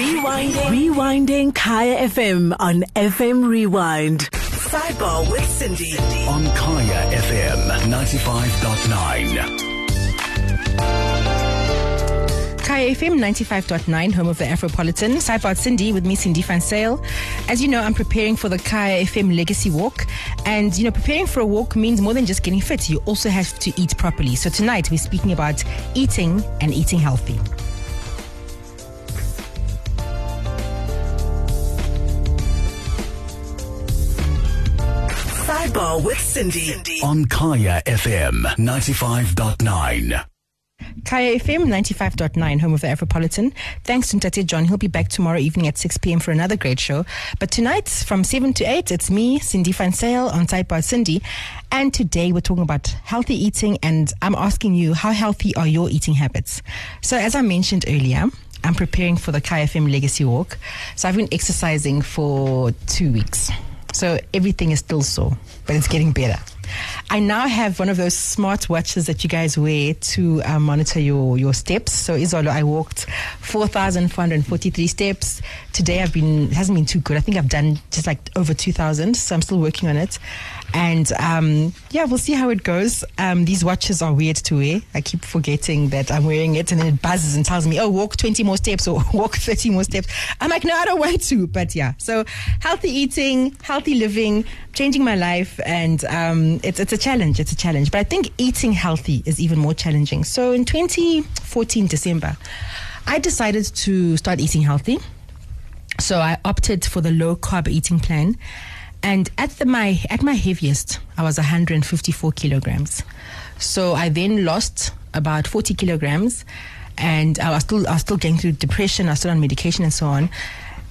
Rewinding. Rewinding Kaya FM on FM Rewind. Sidebar with Sindi. on Kaya FM 95.9. Kaya FM 95.9, home of the Afropolitan. Sidebar Sindi with me, Sindi Van Zyl. As you know, I'm preparing for the Kaya FM Legacy Walk. And, you know, preparing for a walk means more than just getting fit. You also have to eat properly. So tonight we're speaking about eating and eating healthy. Sidebar with Sindi. On Kaya FM 95.9. Kaya FM 95.9, home of the Afropolitan. Thanks to Ntate John. He'll be back tomorrow evening at 6 p.m. for another great show. But tonight, from 7 to 8, it's me, Sindi Van Zyl, on Sidebar Sindi. And today we're talking about healthy eating, and I'm asking you, how healthy are your eating habits? So, as I mentioned earlier, I'm preparing for the Kaya FM Legacy Walk. So, I've been exercising for two weeks. So, everything is still sore, but it's getting better. I now have one of those smart watches that you guys wear to uh, monitor your, your steps. So, Izolo, I walked 4,443 steps. Today, I've been, it hasn't been too good. I think I've done just like over 2,000. So, I'm still working on it. And um, yeah, we'll see how it goes. Um, these watches are weird to wear. I keep forgetting that I'm wearing it and then it buzzes and tells me, oh, walk 20 more steps or walk 30 more steps. I'm like, no, I don't want to. But yeah, so healthy eating, healthy living, changing my life. And um, it's, it's a challenge. It's a challenge. But I think eating healthy is even more challenging. So in 2014, December, I decided to start eating healthy. So I opted for the low carb eating plan. And at the, my at my heaviest, I was 154 kilograms. So I then lost about 40 kilograms, and I was still I was still going through depression. I was still on medication and so on.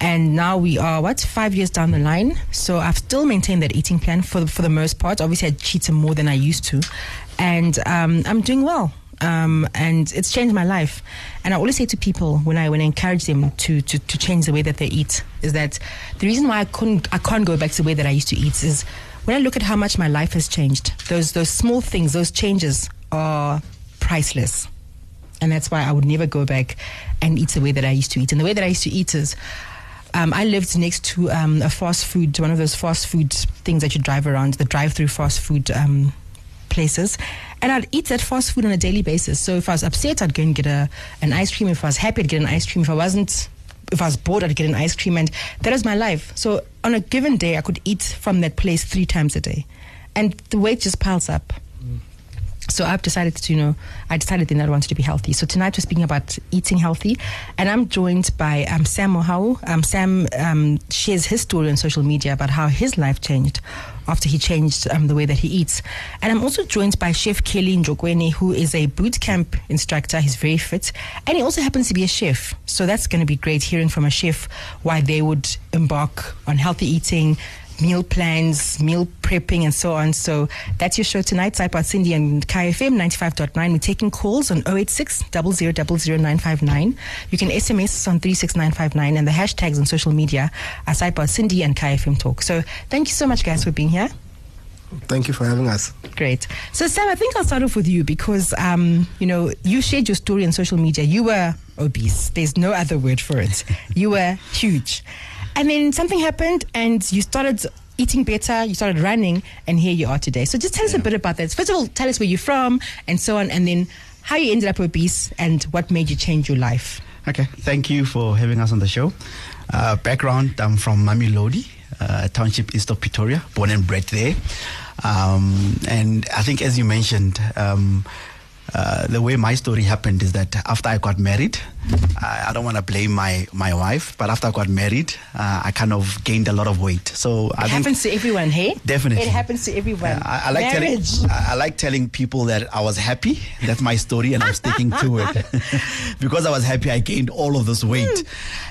And now we are what five years down the line. So I've still maintained that eating plan for the, for the most part. Obviously, I cheated more than I used to, and um, I'm doing well um, and it's changed my life. And I always say to people when I when I encourage them to, to to change the way that they eat is that the reason why I couldn't I can't go back to the way that I used to eat is when I look at how much my life has changed. Those those small things, those changes are priceless. And that's why I would never go back and eat the way that I used to eat. And the way that I used to eat is um, I lived next to um, a fast food, one of those fast food things that you drive around, the drive-through fast food um, places, and I'd eat that fast food on a daily basis. So if I was upset, I'd go and get a an ice cream. If I was happy, I'd get an ice cream. If I wasn't, if I was bored, I'd get an ice cream, and that was my life. So on a given day, I could eat from that place three times a day, and the weight just piles up. So I've decided to, you know, I decided then that I wanted to be healthy. So tonight we're speaking about eating healthy, and I'm joined by um, Sam Mohau. Um, Sam um, shares his story on social media about how his life changed after he changed um, the way that he eats. And I'm also joined by Chef Kelly Njokweni, who is a boot camp instructor. He's very fit, and he also happens to be a chef. So that's going to be great hearing from a chef why they would embark on healthy eating meal plans, meal prepping, and so on. So that's your show tonight. Sidebar Sindi and KFM 95.9. We're taking calls on 086 959 You can SMS us on 36959 and the hashtags on social media are Sidebar Sindi and KFM Talk. So thank you so much, guys, for being here. Thank you for having us. Great. So, Sam, I think I'll start off with you because, um, you know, you shared your story on social media. You were obese. There's no other word for it. You were huge. And then something happened and you started eating better, you started running, and here you are today. So just tell us a bit about that. First of all, tell us where you're from and so on, and then how you ended up obese and what made you change your life. Okay, thank you for having us on the show. Uh, background I'm from Mamelodi, uh, township east of Pretoria, born and bred there. Um, and I think, as you mentioned, um, uh, the way my story happened is that after I got married, I, I don't want to blame my, my wife, but after I got married, uh, I kind of gained a lot of weight. So It I happens to everyone, hey? Definitely. It happens to everyone. yeah, I, I like telling Marriage. I, I like telling people that I was happy. That's my story, and I'm sticking to it because I was happy. I gained all of this weight,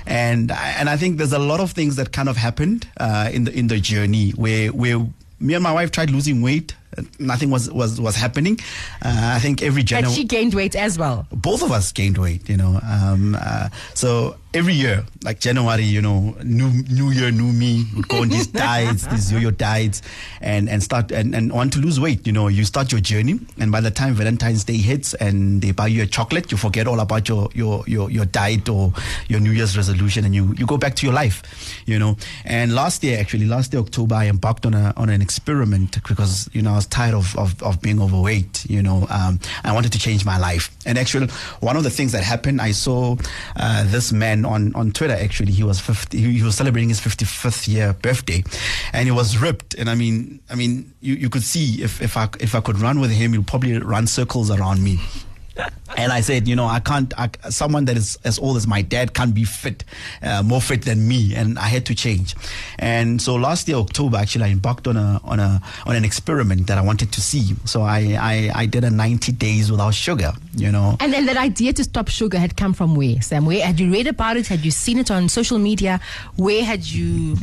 and I, and I think there's a lot of things that kind of happened uh, in the in the journey where where me and my wife tried losing weight. Nothing was was was happening. Uh, I think every But January she gained weight as well. both of us gained weight, you know. Um, uh, so every year, like January, you know, new new year, new me, would go on these diets, these yo-yo diets, and and start and, and want to lose weight. You know, you start your journey, and by the time Valentine's Day hits and they buy you a chocolate, you forget all about your your your, your diet or your New Year's resolution, and you you go back to your life. You know, and last year actually, last year October, I embarked on a on an experiment because you know I was tired of of, of being overweight. You know, um, I wanted to change my life, and actually one of the things that happened, I saw uh, this man on, on Twitter. Actually, he was 50, he, was celebrating his 55th year birthday, and he was ripped. And I mean, I mean, you, you could see if, if I if I could run with him, he'd probably run circles around me. And I said, you know, I can't. I, someone that is as old as my dad can't be fit, uh, more fit than me, and I had to change. And so last year October, actually, I embarked on a on a on an experiment that I wanted to see. So I I, I did a 90 days without sugar. You know, And then that idea to stop sugar had come from where, Sam? Where had you read about it? Had you seen it on social media? Where had you?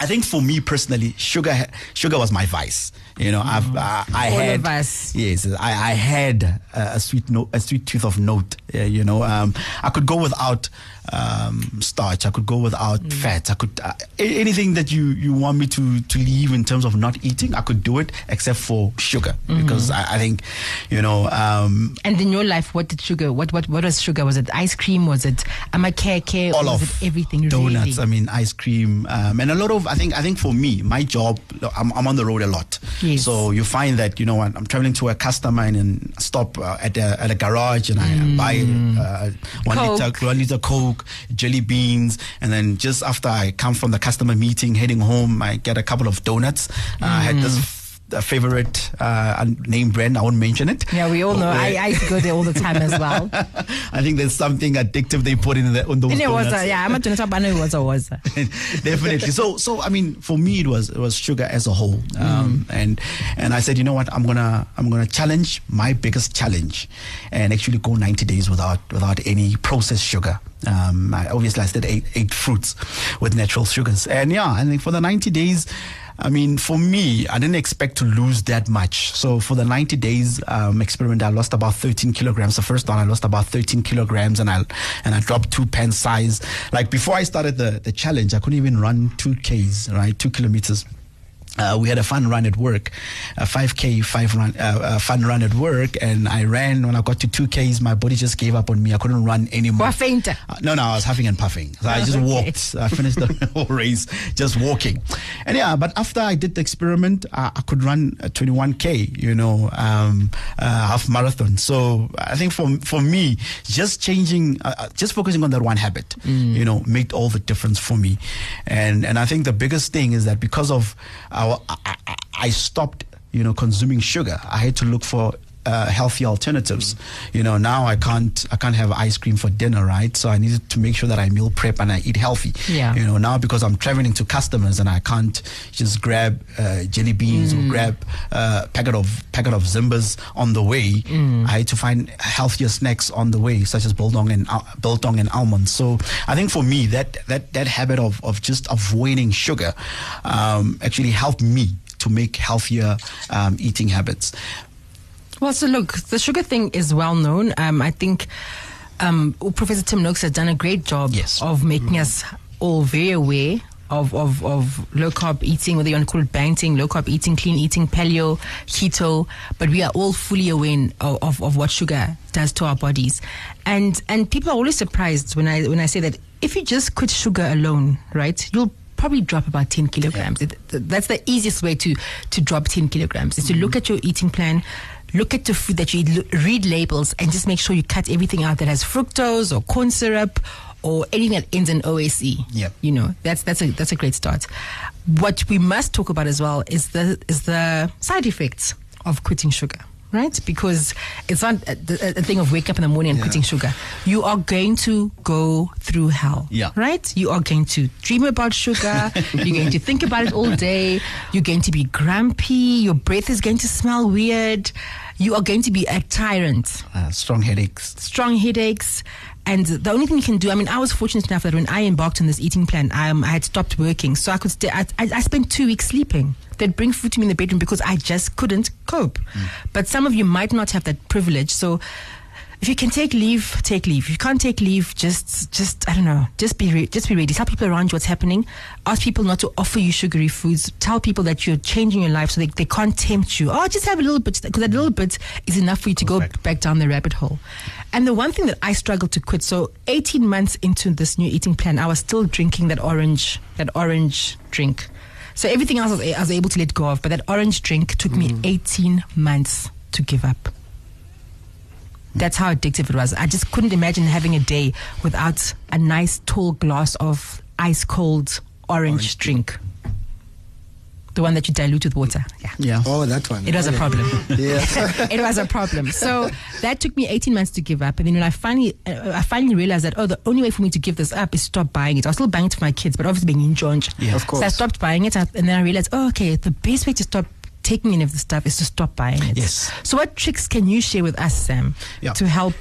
I think for me personally, sugar sugar was my vice. You know, I've uh, I All had of us. yes, I, I had a, sweet note, a sweet tooth of note. Uh, you know, um, I could go without um, starch. I could go without Mm. fat. I could uh, anything that you you want me to to leave in terms of not eating. I could do it except for sugar Mm-hmm. because I, I think you know um, And in your life, what did sugar? What what what was sugar? Was it ice cream? Was it amakeke? all of it everything? donuts Really? i mean ice cream um, and a lot of i think i think for me my job i'm, I'm on the road a lot Yes. so you find that you know when i'm traveling to a customer and stop uh, at a at a garage and i buy uh, one Coke. liter one liter coke jelly beans and then just after i come from the customer meeting heading home i get a couple of donuts uh, i had this a favorite uh, name brand. I won't mention it. Yeah, we all know. I, I go there all the time as well. I think there's something addictive they put in the, on those And it was, donuts. uh, yeah, I'm a donut shop. I know it was, a was. definitely so so i mean for me it was it was sugar as a whole um, and and i said you know what i'm gonna i'm gonna challenge my biggest challenge and actually go 90 days without without any processed sugar um, I, obviously i said eight, eight fruits with natural sugars and yeah i think for the 90 days I mean, for me, I didn't expect to lose that much. So for the 90 days um, experiment, I lost about 13 kilograms. The first one, I lost about 13 kilograms, and I and I dropped two pen size. Like before I started the the challenge, I couldn't even run two k's, right, two kilometers. Uh, we had a fun run at work, a 5K five run, uh, uh, fun run at work, and I ran. When I got to 2Ks, my body just gave up on me. I couldn't run anymore. Were? Uh, no, no, I was huffing and puffing. So I just Okay. walked. I finished the whole race just walking. And yeah, but after I did the experiment, I could run a 21K, you know, um, uh, half marathon. So I think for, for me, just changing, uh, just focusing on that one habit, you know, made all the difference for me. And, and I think the biggest thing is that because of I, I, I stopped, you know, consuming sugar, I had to look for uh, healthy alternatives. You know, now I can't I can't have ice cream for dinner, right? So I needed to make sure that I meal prep and I eat healthy. Yeah. You know, now because I'm traveling to customers and I can't just grab uh, jelly beans or grab uh, packet of packet of Simbas on the way. I had to find healthier snacks on the way, such as biltong and al- biltong and almonds. So I think for me that that that habit of of just avoiding sugar um, actually helped me to make healthier um, eating habits. Well, so look, the sugar thing is well known. Um, I think um, Professor Tim Noakes has done a great job Yes. of making us all very aware of, of, of low carb eating, whether you want to call it banting, low carb eating, clean eating, paleo, keto, but we are all fully aware of, of, of what sugar does to our bodies. And and people are always surprised when I when I say that if you just quit sugar alone, right, you'll probably drop about 10 kilograms. It, that's the easiest way to, to drop 10 kilograms is to look at your eating plan, look at the food that you eat, read labels, and just make sure you cut everything out that has fructose or corn syrup or anything that ends in OSE. Yep. You know, that's, that's, a, that's a great start. What we must talk about as well is the, is the side effects of quitting sugar. Right, because it's not a, a a thing of wake up in the morning and Yeah. quitting sugar. You are going to go through hell. Yeah. Right? You are going to dream about sugar. You're going to think about it all day. You're going to be grumpy. Your breath is going to smell weird. You are going to be a tyrant. Uh, strong headaches. Strong headaches. And the only thing you can do, I mean, I was fortunate enough that when I embarked on this eating plan, um, I had stopped working. So I could stay, I, I, I spent two weeks sleeping. They'd bring food to me in the bedroom because I just couldn't cope. But some of you might not have that privilege. So if you can take leave, take leave. If you can't take leave, just just I don't know, just be re- just be ready. Tell people around you what's happening. Ask people not to offer you sugary foods. Tell people that you're changing your life so they, they can't tempt you. Oh, just have a little bit because that little bit is enough for you to go Perfect. back down the rabbit hole. And the one thing that I struggled to quit. So 18 months into this new eating plan, I was still drinking that orange that orange drink. So everything else I was, I was able to let go of, but that orange drink took me mm. 18 months to give up. That's how addictive it was. I just couldn't imagine having a day without a nice tall glass of ice cold orange, drink. The one that you dilute with water. Yeah. Yeah. Oh, that one. It was a problem. Yeah. it was a problem. So that took me 18 months to give up. And then when I finally, uh, I finally realized that, oh, the only way for me to give this up is stop buying it. I was still buying it for my kids, but obviously being in George. Yeah. Of course. So I stopped buying it. And and then I realized, oh, okay, the best way to stop taking any of the stuff is to stop buying it. Yes. So what tricks can you share with us, Sam, Yeah. to help?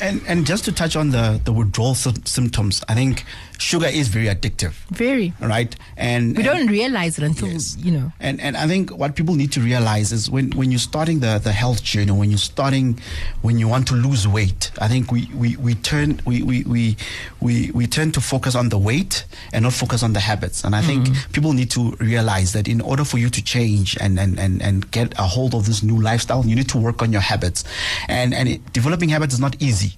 And and just to touch on the the withdrawal sy- symptoms, I think sugar is very addictive, Very. right? And We and- don't realize it until, Yes. you know. And and I think what people need to realize is when, when you're starting the, the health journey, when you're starting when you want to lose weight, I think we, we, we turn we, we, we, we, we turn to focus on the weight and not focus on the habits. And I think mm-hmm. people need to realize that in order for you to change and, and, and, and get a hold of this new lifestyle, you need to work on your habits. And and it, developing habits is not easy.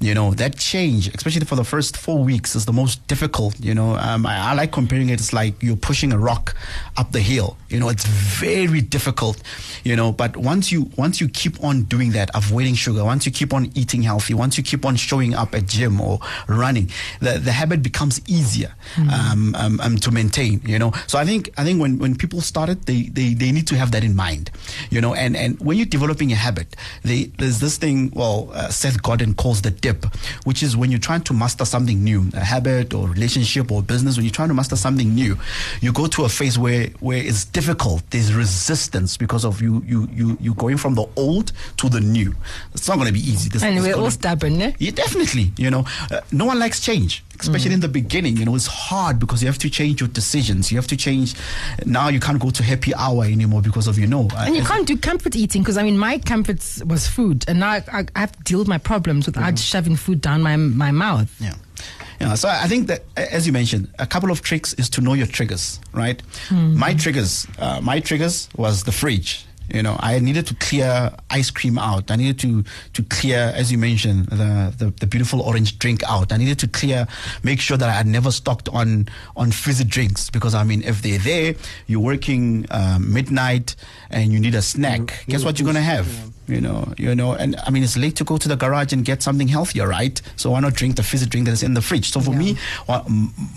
You know, that change, especially for the first four weeks, is the most difficult. You know, um, I, I like comparing it. It's like you're pushing a rock up the hill. You know, it's very difficult. You know, but once you once you keep on doing that, avoiding sugar, once you keep on eating healthy, once you keep on showing up at gym or running, the, the habit becomes easier um, um, um, to maintain. You know, so I think I think when, when people started, they, they they need to have that in mind. You know, and and when you're developing a habit, they, there's this thing. Well, uh, Seth Godin calls the dip, which is when you're trying to master something new, a habit or relationship or business. When you're trying to master something new, you go to a phase where where it's difficult. There's resistance because of you you you you going from the old to the new. It's not going to be easy. This, And we're all stubborn, eh? yeah, definitely. You know, uh, no one likes change, especially in the beginning. You know, it's hard because you have to change your decisions. You have to change. Now you can't go to happy hour anymore because of you know. uh, And you can't do comfort eating because I mean, my comfort was food, and now I, I, have to deal with my problems without shoving food down my my mouth. Yeah. Yeah, so I think that, as you mentioned, a couple of tricks is to know your triggers, right? My triggers, uh, my triggers was the fridge. You know, I needed to clear ice cream out. I needed to to clear, as you mentioned, the, the the beautiful orange drink out. I needed to clear, make sure that I had never stocked on on fizzy drinks because I mean, if they're there, you're working um, midnight and you need a snack. Guess what you're gonna have? You know, you know, and I mean, it's late to go to the garage and get something healthier, right? So why not drink the fizzy drink that is in the fridge? So for me, well,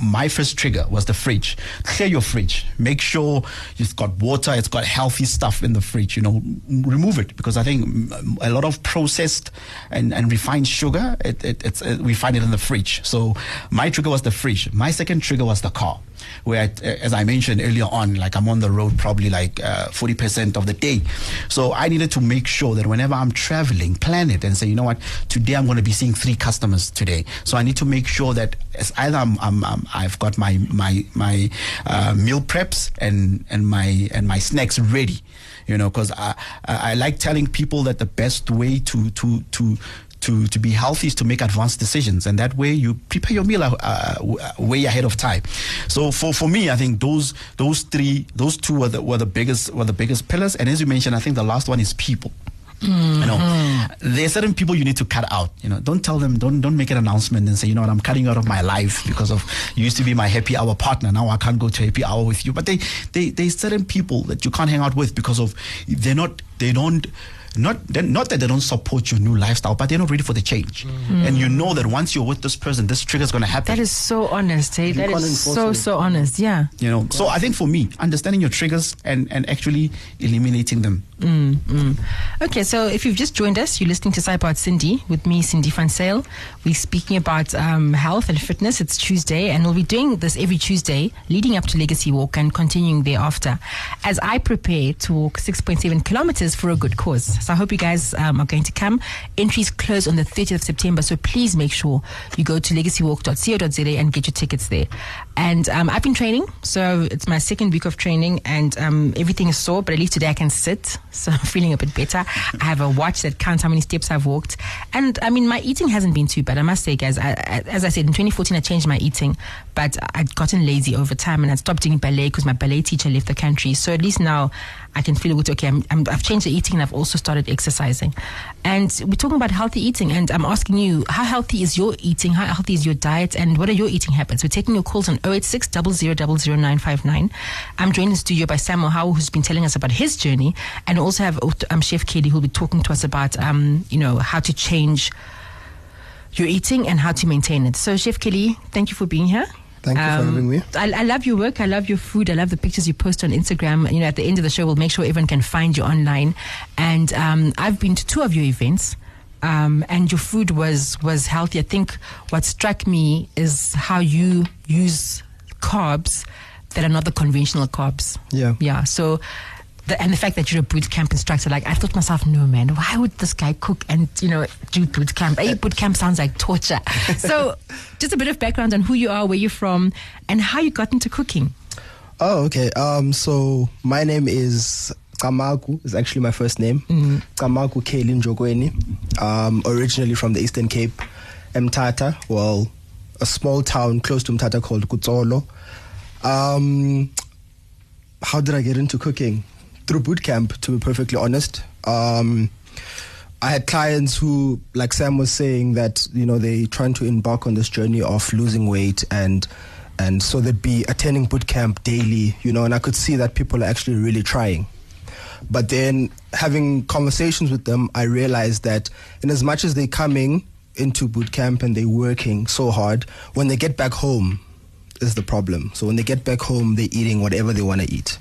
my first trigger was the fridge. Clear your fridge. Make sure it's got water, it's got healthy stuff in the fridge. You know, remove it because I think a lot of processed and, and refined sugar, it, it, it's uh, we find it in the fridge. So my trigger was the fridge. My second trigger was the car where, I, as I mentioned earlier on, like I'm on the road probably like uh, 40% of the day. So I needed to make sure that whenever I'm traveling, plan it and say, you know what, today I'm going to be seeing three customers today. So I need to make sure that either I'm, I've got my my my uh, meal preps and and my and my snacks ready. You know, because I, I I like telling people that the best way to to to to, to be healthy is to make advanced decisions. And that way you prepare your meal uh, uh, way ahead of time. So for, for me i think those those three those two were the, were the biggest were the biggest pillars. And as you mentioned i think the last one is people. You know there are certain people you need to cut out. You know don't tell them don't don't make an announcement and say you know what? I'm cutting you out of my life because of you used to be my happy hour partner. Now i can't go to happy hour with you. But they they there's certain people that you can't hang out with because of they're not they don't not not that they don't support your new lifestyle, but they're not ready for the change. Mm-hmm. And you know that once you're with this person, this trigger is going to happen. That is so honest, hey? That is so so honest. Yeah. you know. So I think for me, understanding your triggers and and actually eliminating them. Okay, so if you've just joined us, you're listening to Sidebar Sindi with me, Sindi Van Zyl. We're speaking about um, health and fitness. It's Tuesday, and we'll be doing this every Tuesday leading up to Legacy Walk and continuing thereafter as I prepare to walk 6.7 kilometers for a good cause. So I hope you guys um, are going to come. Entries close on the 30th of September, so please make sure you go to legacywalk.co.za and get your tickets there. And um, I've been training, so it's my second week of training, and um, everything is sore, but at least today I can sit so I'm feeling a bit better. I have a watch that counts how many steps I've walked, and I mean, my eating hasn't been too bad. I must say, guys. I, I, as I said, in 2014, I changed my eating, but I'd gotten lazy over time, and I stopped doing ballet because my ballet teacher left the country. So at least now I can feel good. Okay, I'm, I'm, I've changed the eating, and I've also started exercising. And we're talking about healthy eating, and I'm asking you, how healthy is your eating? How healthy is your diet? And what are your eating habits? We're taking your calls on 086 00959. I'm joined in studio by Samuel Howe, who's been telling us about his journey, and also have um, Chef Kelly, who'll be talking to us about, um, you know, how to change your eating and how to maintain it. So, Chef Kelly, thank you for being here. Thank you for having me. I, I love your work. I love your food. I love the pictures you post on Instagram. You know, at the end of the show, we'll make sure everyone can find you online. And um, I've been to two of your events. Um, and your food was was healthy. I think what struck me is how you use carbs that are not the conventional carbs. Yeah. Yeah. So, the, and the fact that you're a boot camp instructor, like I thought to myself, no man, why would this guy cook and you know do boot camp? Hey, boot camp sounds like torture. so, just a bit of background on who you are, where you're from, and how you got into cooking. Oh, okay. Um, so my name is Kamaku. Is actually my first name. Kamaku Kaelin Njokweni. Um, originally from the Eastern Cape, Mtata. Well, a small town close to Mtata called Kutsolo. Um, how did I get into cooking? Through boot camp, to be perfectly honest. Um, I had clients who, like Sam was saying, that you know they trying to embark on this journey of losing weight and and so they'd be attending boot camp daily, you know, and I could see that people are actually really trying. But then having conversations with them, I realized that in as much as they're coming into boot camp and they're working so hard, when they get back home is the problem. So when they get back home, they're eating whatever they want to eat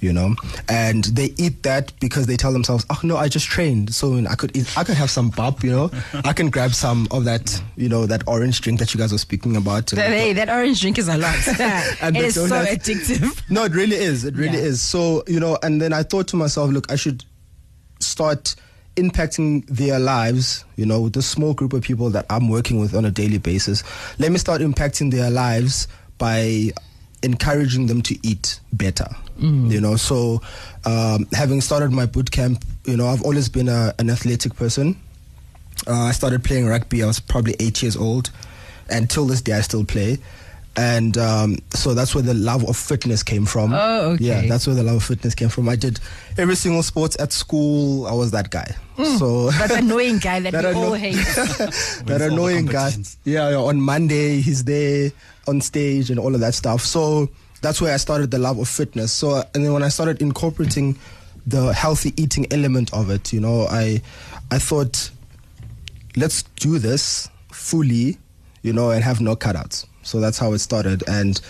you know? And they eat that because they tell themselves oh no i just trained. So i could eat i could have some pop you know? I can grab some of that you know that orange drink that you guys were speaking about. That, hey, that orange drink is a lot. And it is so addictive. no it really is. It really Yeah. is. So you know and then i thought to myself look i should start impacting their lives you know with the small group of people that i'm working with on a daily basis. Let me start impacting their lives by encouraging them to eat better you know so um, having started my boot camp you know i've always been a, an athletic person uh, I started playing rugby. I was probably eight years old, and till this day I still play. And um, so that's where the love of fitness came from. Oh, okay. Yeah, that's where the love of fitness came from. I did every single sports at school. I was that guy. So That annoying guy that, That we all hate. that Went for the annoying guy. Yeah, yeah, on Monday he's there on stage and all of that stuff. So that's where I started the love of fitness. So and then when I started incorporating the healthy eating element of it, you know, I I thought let's do this fully, you know, and have no cutouts. So that's how it started and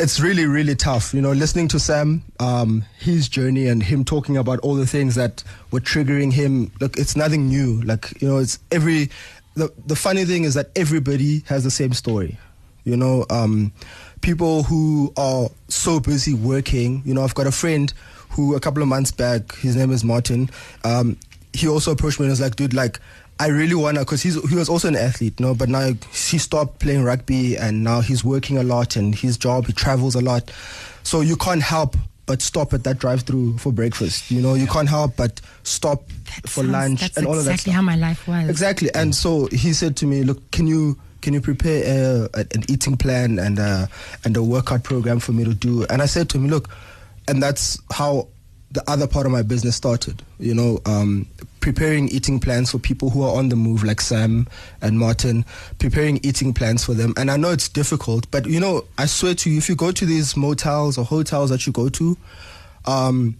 it's really really tough you know listening to sam um, his journey and him talking about all the things that were triggering him look it's nothing new like you know it's every the, the funny thing is that everybody has the same story you know um, people who are so busy working you know i've got a friend who a couple of months back his name is martin um, he also approached me and was like dude like I really wanna, cause he's he was also an athlete, you know, but now he stopped playing rugby and now he's working a lot and his job he travels a lot, so you can't help but stop at that drive-through for breakfast. You know, you can't help but stop for Sounds- lunch and all of that. exactly how my life was. Exactly. And so he said to me, "Look, can you can you prepare a, an eating plan and and a workout program for me to do?" And I said to him, "Look," and that's how the other part of my business started. You know, um, preparing eating plans for people who are on the move, like Sam and Martin, preparing eating plans for them. And I know it's difficult, but you know, I swear to you, if you go to these motels or hotels that you go to, um,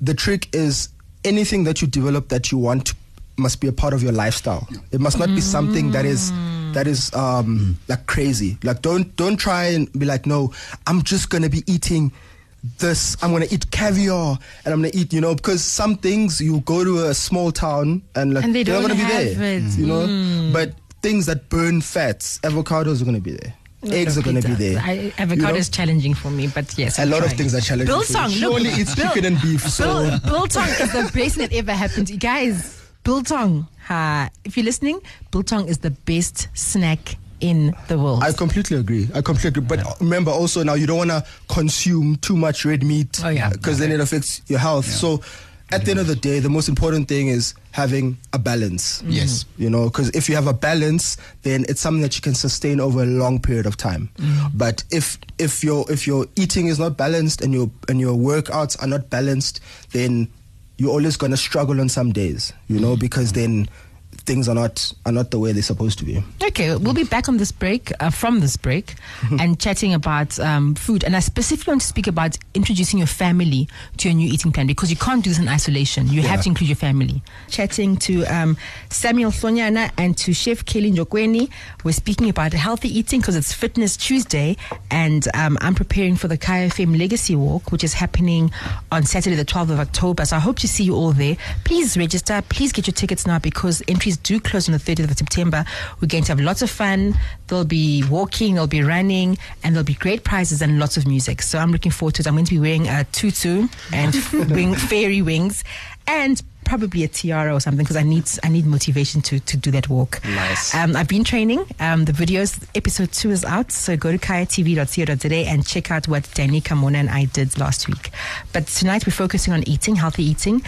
the trick is anything that you develop that you want must be a part of your lifestyle. It must not be something that is that is um, like crazy. Like don't don't try and be like, no, I'm just gonna be eating this. I'm gonna eat caviar and I'm gonna eat, you know, because some things you go to a small town and like And they they're not gonna be there, it. you know. But things that burn fats, avocados are gonna be there. Eggs are gonna be there. I, avocado you know? is challenging for me, but yes. a I'm lot of things are challenging. Biltong, look, Surely it's Bil- chicken and beef. So Bill, biltong is the best that ever happened. You guys, biltong. Ha, if you're listening, biltong is the best snack in the world. I completely agree. I completely agree. But remember also now you don't want to consume too much red meat. Oh, yeah. Because then it affects your health. So at the end of the day, the most important thing is having a balance. Mm. Yes. You know, because if you have a balance, then it's something that you can sustain over a long period of time. Mm. But if if your if your eating is not balanced and your and your workouts are not balanced, then you're always gonna struggle on some days. You know, because then things are not are not the way they're supposed to be. Okay, we'll be back on this break, uh, from this break, and chatting about um, food. And I specifically want to speak about introducing your family to your new eating plan because you can't do this in isolation. You have to include your family. Chatting to um, Samuel Sonyana and to Chef Kelly Njokweni. We're speaking about healthy eating because it's Fitness Tuesday, and um, I'm preparing for the Kaya FM Legacy Walk, which is happening on Saturday, the 12th of October. So I hope to see you all there. Please register. Please get your tickets now because entries do close on the 30th of September. We're going to have lots of fun. There'll be walking, there'll be running, and there'll be great prizes and lots of music. So I'm looking forward to it. I'm going to be wearing a tutu and wing, fairy wings and probably a tiara or something because I need I need motivation to to do that walk. Nice. Um, I've been training. Um, the videos episode two is out, so go to kayatv.co.za and check out what Danny Kamona and I did last week. But tonight we're focusing on eating, healthy eating.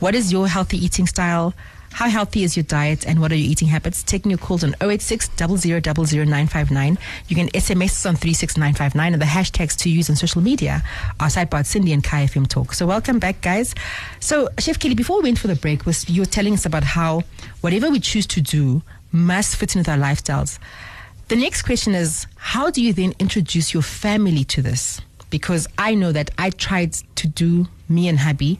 What is your healthy eating style? How healthy is your diet and what are your eating habits? Taking your calls on 086 00959. You can SMS us on 36959 and the hashtags to use on social media are Sidebar Sindi and Kaya FM Talk. So welcome back, guys. So, Chef Kelly, before we went for the break, was you were telling us about how whatever we choose to do must fit in with our lifestyles. The next question is how do you then introduce your family to this? Because I know that I tried to do me and hubby,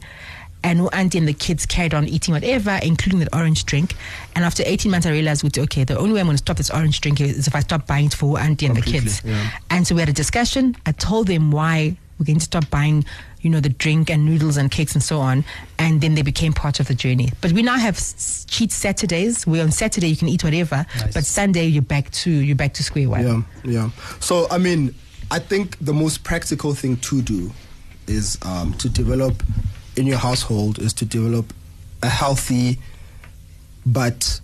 and auntie and the kids carried on eating whatever, including that orange drink. And after 18 months, I realized, okay, the only way I'm going to stop this orange drink is if I stop buying it for auntie and the kids. yeah. And so we had a discussion. I told them why we're going to stop buying, you know, the drink and noodles and cakes and so on. And then they became part of the journey. But we now have cheat Saturdays. Where on Saturday you can eat whatever, but Sunday you're back to you're back to square one. Yeah, yeah. So I mean, I think the most practical thing to do is um, to develop in your household is to develop a healthy but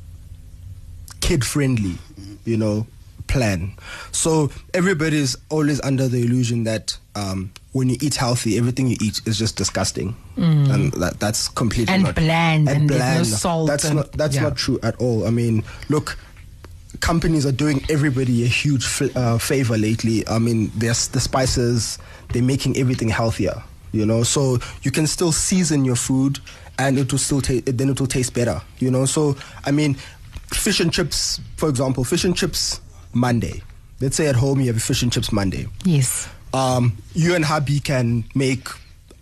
kid friendly, you know, plan. So everybody's always under the illusion that um, when you eat healthy, everything you eat is just disgusting, and that that's completely And not bland, and there's no salt That's and- not that's yeah. not true at all. I mean, look, companies are doing everybody a huge f- uh, favor lately. I mean, there's the spices; they're making everything healthier. You know, so you can still season your food, and it will still taste. Then it will taste better. You know, so I mean, fish and chips, for example, fish and chips Monday. Let's say at home you have a fish and chips Monday. Yes. Um, you and hubby can make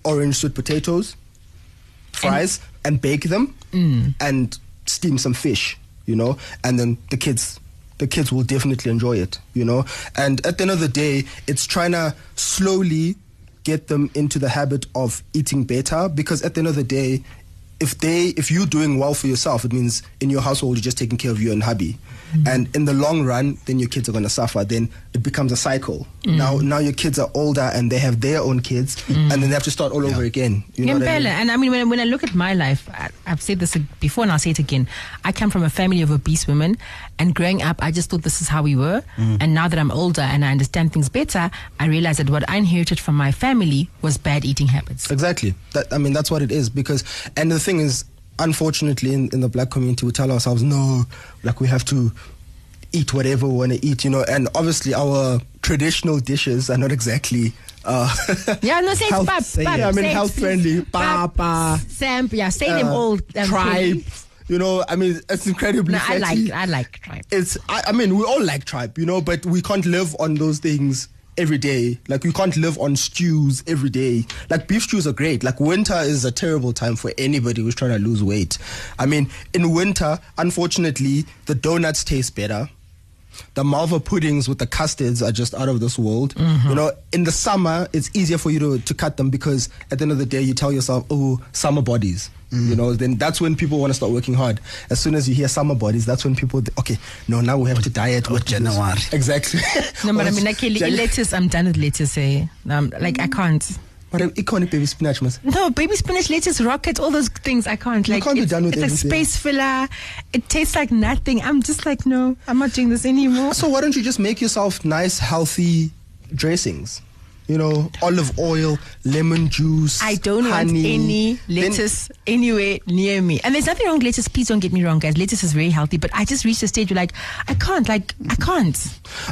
orange sweet potatoes, fries, and, bake them, and steam some fish. You know, and then the kids, the kids will definitely enjoy it. You know, and at the end of the day, it's trying to slowly get them into the habit of eating better because at the end of the day. If they, if you're doing well for yourself, it means in your household you're just taking care of you and hubby, and in the long run, then your kids are gonna suffer. Then it becomes a cycle. Mm. Now, now your kids are older and they have their own kids, mm. and then they have to start all over again. You know what I mean? And I mean, when, when I look at my life, I, I've said this before and I'll say it again. I come from a family of obese women, and growing up, I just thought this is how we were. Mm. And now that I'm older and I understand things better, I realize that what I inherited from my family was bad eating habits. Exactly. That I mean, that's what it is. Because, and the thing is, unfortunately, in, in the black community, we tell ourselves, no, like we have to eat whatever we want to eat, you know. And obviously, our traditional dishes are not exactly. Uh, Yeah, no, say it's health- pap, pap, yeah, I mean, say health it's- friendly. Papa, Sam, yeah, say them uh, all. um, tribe. You know, I mean, it's incredibly. No, I like, I like tribe. it's I, I mean we all like tribe you know but we can't live on those things every day. Like you can't live on stews every day. Like beef stews are great. Like winter is a terrible time for anybody who's trying to lose weight. I mean in winter unfortunately the donuts taste better the malva puddings with the custards are just out of this world. You know, in the summer, it's easier for you to, to cut them because at the end of the day, you tell yourself, oh, summer bodies. You know, then that's when people want to start working hard. As soon as you hear summer bodies, that's when people, okay, no, now we have to diet. or what. January. Exactly. No, but I Or mean, like, Jan- lettuce, I'm done with lettuce. Eh? Um, like, I can't. But uh, iconic baby spinach, mas. No, baby spinach, lettuce, rocket, all those things. I can't. You Like, can't be it's, done with it's everything. a space filler. It tastes like nothing. I'm just like, no, I'm not doing this anymore. So why don't you just make yourself nice, healthy dressings? You know, olive oil, lemon juice. I don't want honey. any Then- lettuce anywhere near me. And there's nothing wrong with lettuce. Please don't get me wrong, guys. Lettuce is very healthy, but I just reached a stage where like I can't, like I can't.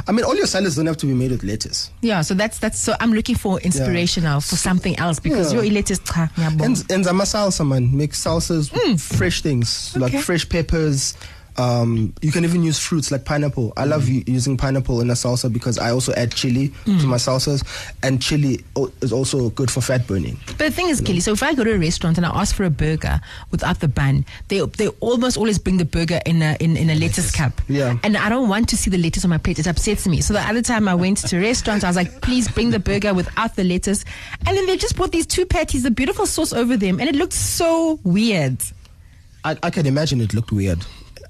I mean, all your salads don't have to be made with lettuce. Yeah, so that's that's so I'm looking for inspiration now for something else because Yeah. your lettuce. Ah, cha, ngiyabonga. And and zama salsa, man. Make salsas, with mm. fresh things Okay. like fresh peppers. Um, you can even use fruits like pineapple. I love u- using pineapple in a salsa because I also add chili to my salsas, and chili o- is also good for fat burning. But the thing is, Kelly, so if I go to a restaurant and I ask for a burger without the bun, they they almost always bring the burger in a in, in a lettuce cup. Yeah. And I don't want to see the lettuce on my plate. It upsets me. So the other time I went to a restaurant, I was like, please bring the burger without the lettuce. And then they just brought these two patties, the beautiful sauce over them, and it looked so weird. I, I can imagine it looked weird.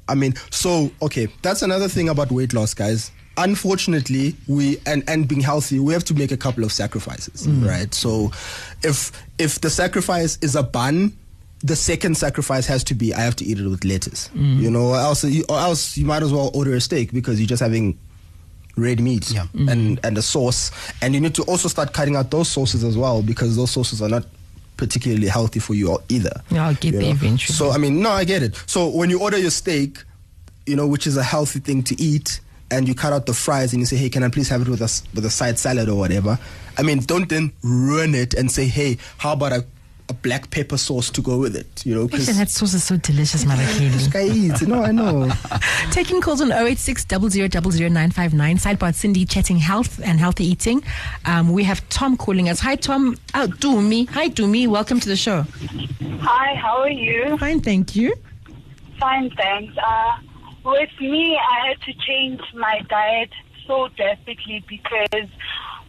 I mean, so okay, that's another thing about weight loss, guys. Unfortunately, we and and being healthy, we have to make a couple of sacrifices, mm. right? So, if if the sacrifice is a bun, the second sacrifice has to be I have to eat it with lettuce, mm. you know, or else you, or else you might as well order a steak because you're just having red meat Yeah. and mm. and a sauce, and you need to also start cutting out those sauces as well because those sauces are not particularly healthy for you either. Yeah, I'll get you know? eventually. So I mean, no, I get it. So when you order your steak, you know, which is a healthy thing to eat, and you cut out the fries and you say, "Hey, can I please have it with a with a side salad or whatever?" I mean, don't then ruin it and say, "Hey, how about a, a black pepper sauce to go with it?" You know, Actually, that sauce is so delicious, Mother this Kelly. guy eats. No, I know. Taking calls on 086 959 Sidebar Sindi chatting health and healthy eating. Um, we have Tom calling us. Hi, Tom. Oh, Dumi. Hi, Dumi. Welcome to the show. Hi, how are you? Fine, thank you. Fine, thanks. Uh, with me, I had to change my diet so drastically because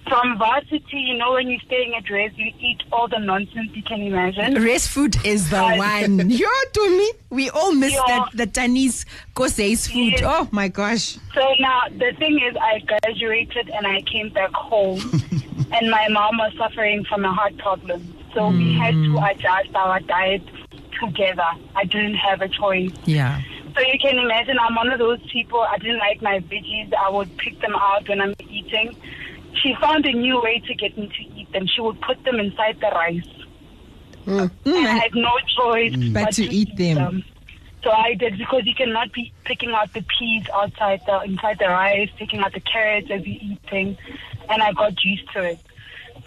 from varsity, you know, when you're staying at res, you eat all the nonsense you can imagine. Rest food is the Hi. one. Yo, me We all miss Yeah. that, the Chinese Kose's food. Yes. Oh, my gosh. So now the thing is, I graduated and I came back home, and my mom was suffering from a heart problem. So we had to hmm. adjust our diet together. I didn't have a choice. Yeah. So you can imagine I'm one of those people, I didn't like my veggies. I would pick them out when I'm eating. She found a new way to get me to eat them. She would put them inside the rice. Mm, I had no choice But to eat them. So I did because you cannot be picking out the peas outside the inside the rice, picking out the carrots as you're eating, and I got used to it.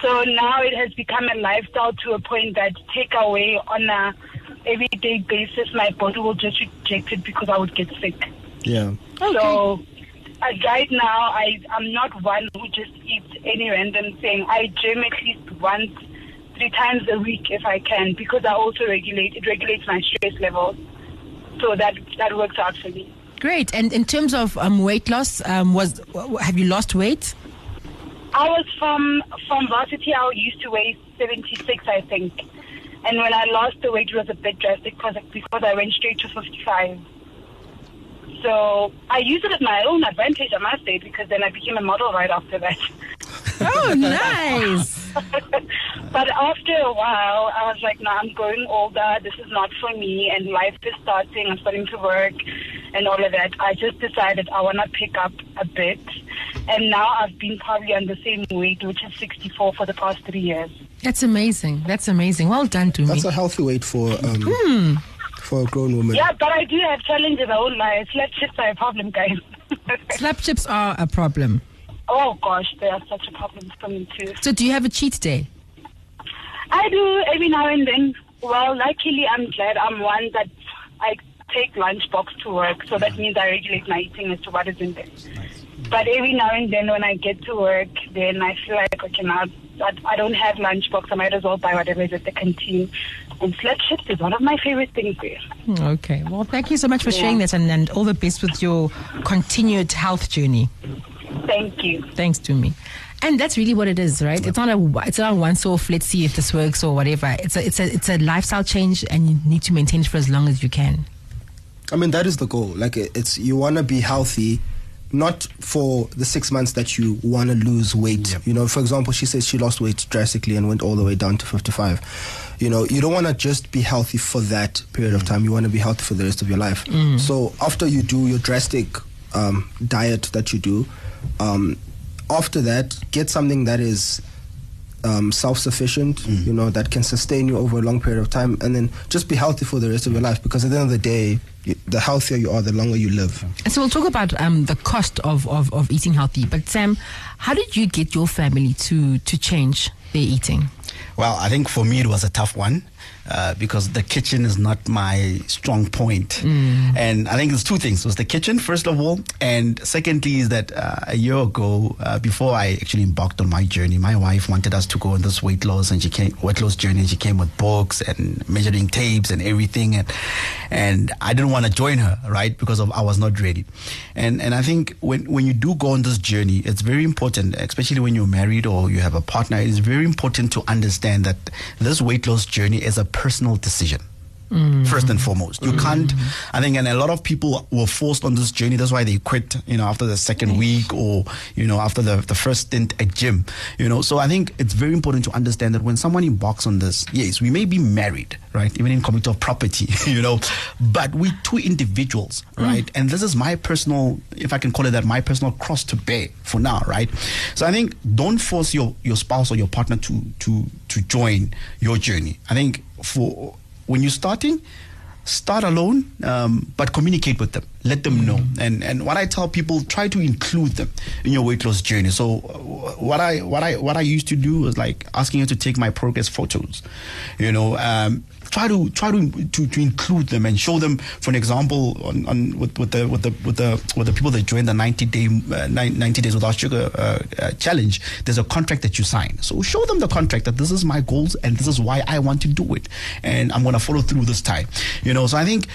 So now it has become a lifestyle to a point that takeaway on a everyday basis, my body will just reject it because I would get sick. Yeah. So uh, right now, I I'm not one who just eats any random thing. I gym at least once, three times a week if I can, because I also regulate. It regulates my stress levels, so that that works out for me. Great. And in terms of um, weight loss, um, was have you lost weight? I was from from varsity. I used to weigh 76, I think, and when I lost the weight, it was a bit drastic because because I went straight to 55. So I use it at my own advantage, I must say, because then I became a model right after that. Oh, nice. but after a while, I was like, no, I'm growing older. This is not for me. And life is starting. I'm starting to work and all of that. I just decided I want to pick up a bit. And now I've been probably on the same weight, which is 64 for the past three years. That's amazing. That's amazing. Well done, Dumi. That's a healthy weight for um for a grown woman. Yeah, but I do have challenges. I won't lie. Slap chips are a problem, guys. Slap chips are a problem. oh, gosh, they are such a problem for me, too. So, do you have a cheat day? I do every now and then. Well, luckily, I'm glad I'm one that I take lunchbox to work, so that means I regulate my eating as to what is in there. But every now and then, when I get to work, then I feel like okay, now that I don't have lunchbox, I might as well buy whatever is at the canteen. And slap chips is one of my favorite things there. Okay. Well, thank you so much for Yeah. sharing that and, and all the best with your continued health journey. Thank you. Thanks to me. And that's really what it is, right? It's not a it's not a once off. Let's see if this works or whatever. It's a it's a it's a lifestyle change, and you need to maintain it for as long as you can. I mean, that is the goal. Like, it's you want to be healthy, not for the six months that you want to lose weight. You know, for example, she says she lost weight drastically and went all the way down to 55. You know, you don't want to just be healthy for that period of time. You want to be healthy for the rest of your life. So after you do your drastic um, diet that you do, um, after that, get something that is um, self-sufficient, you know, that can sustain you over a long period of time, and then just be healthy for the rest of your life. Because at the end of the day, you, the healthier you are, the longer you live. So we'll talk about um, the cost of, of, of eating healthy. But Sam, how did you get your family to to change their eating? Well, I think for me it was a tough one uh, because the kitchen is not my strong point. And I think it's two things. It was the kitchen, first of all. And secondly, is that uh, a year ago, uh, before I actually embarked on my journey, my wife wanted us to go on this weight loss and she came, weight loss journey. And she came with books and measuring tapes and everything. And, and I didn't want to join her, right? Because of I was not ready. And, and I think when, when you do go on this journey, it's very important, especially when you're married or you have a partner, it's very important to understand that this weight loss journey is a personal decision. First and foremost, you can't. I think, and a lot of people were forced on this journey. That's why they quit, you know, after the second week or you know after the the first stint at gym. You know, so I think it's very important to understand that when someone embarks on this, yes, we may be married, right, even in community of property, you know, but we two individuals, mm. right, and this is my personal, if I can call it that, my personal cross to bear for now, right. So I think don't force your your spouse or your partner to to to join your journey. I think for when you're starting, start alone, um, but communicate with them. Let them know. And and what I tell people, try to include them in your weight loss journey. So uh, what I what I what I used to do was like asking you to take my progress photos. You know. Um, Try to try to, to to include them and show them, for an example, on, on with, with the with the with the with the people that join the ninety day uh, nine- ninety days without sugar uh, uh, challenge. There's a contract that you sign, so show them the contract that this is my goals and this is why I want to do it, and I'm going to follow through this time. You know, so I think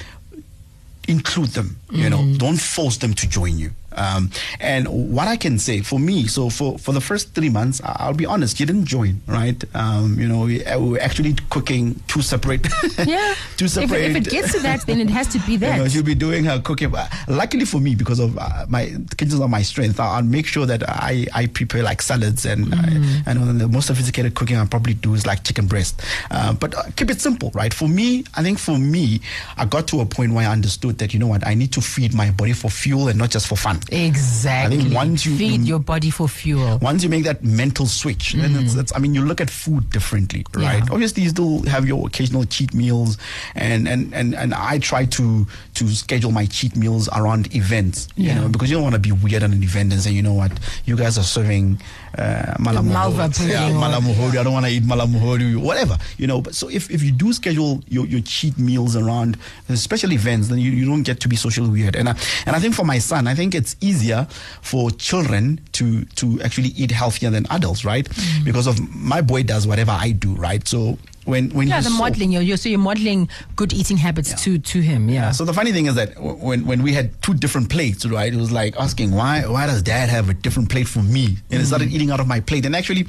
include them you know don't force them to join you um, and what i can say for me so for, for the first three months i'll be honest you didn't join right um, you know we, uh, we were actually cooking two separate Yeah. two separate if it gets to that, then it has to be you know, that. she'll be doing her cooking. Luckily for me, because of uh, my kitchens are my strength, I'll make sure that I, I prepare like salads and Mm. I, know the most sophisticated cooking I probably do is like chicken breast. Uh, but uh, keep it simple, right? For me, I think for me, I got to a point where I understood that you know what, I need to feed my body for fuel and not just for fun. Exactly. I think once you- feed you- your body for fuel. Once you make that mental switch, then it's, mm. it's, I mean, you look at food differently, right? Yeah. Obviously, you still have your occasional cheat meals, and, and, and, and I try to to schedule my cheat meals around events, you know, because you don't want to be weird at an event and say, you know what, you guys are serving uh, mala mogodu. Malva pudding Yeah, mala mogodu. I don't want to eat mala mogodu, whatever, you know. But so if, if you do schedule your, your cheat meals around special events, then you, you don't get to be socially weird. And I, and I think for my son, I think it's easier for children to to actually eat healthier than adults, right? Mm. Because of my boy does whatever I do, right? So when when Yeah, the saw- modeling. You're, you're so you're modeling good eating habits to to him. Yeah. so the funny thing is that when when we had two different plates, right? It was like asking why why does dad have a different plate from me? And he mm. started eating out of my plate. And actually,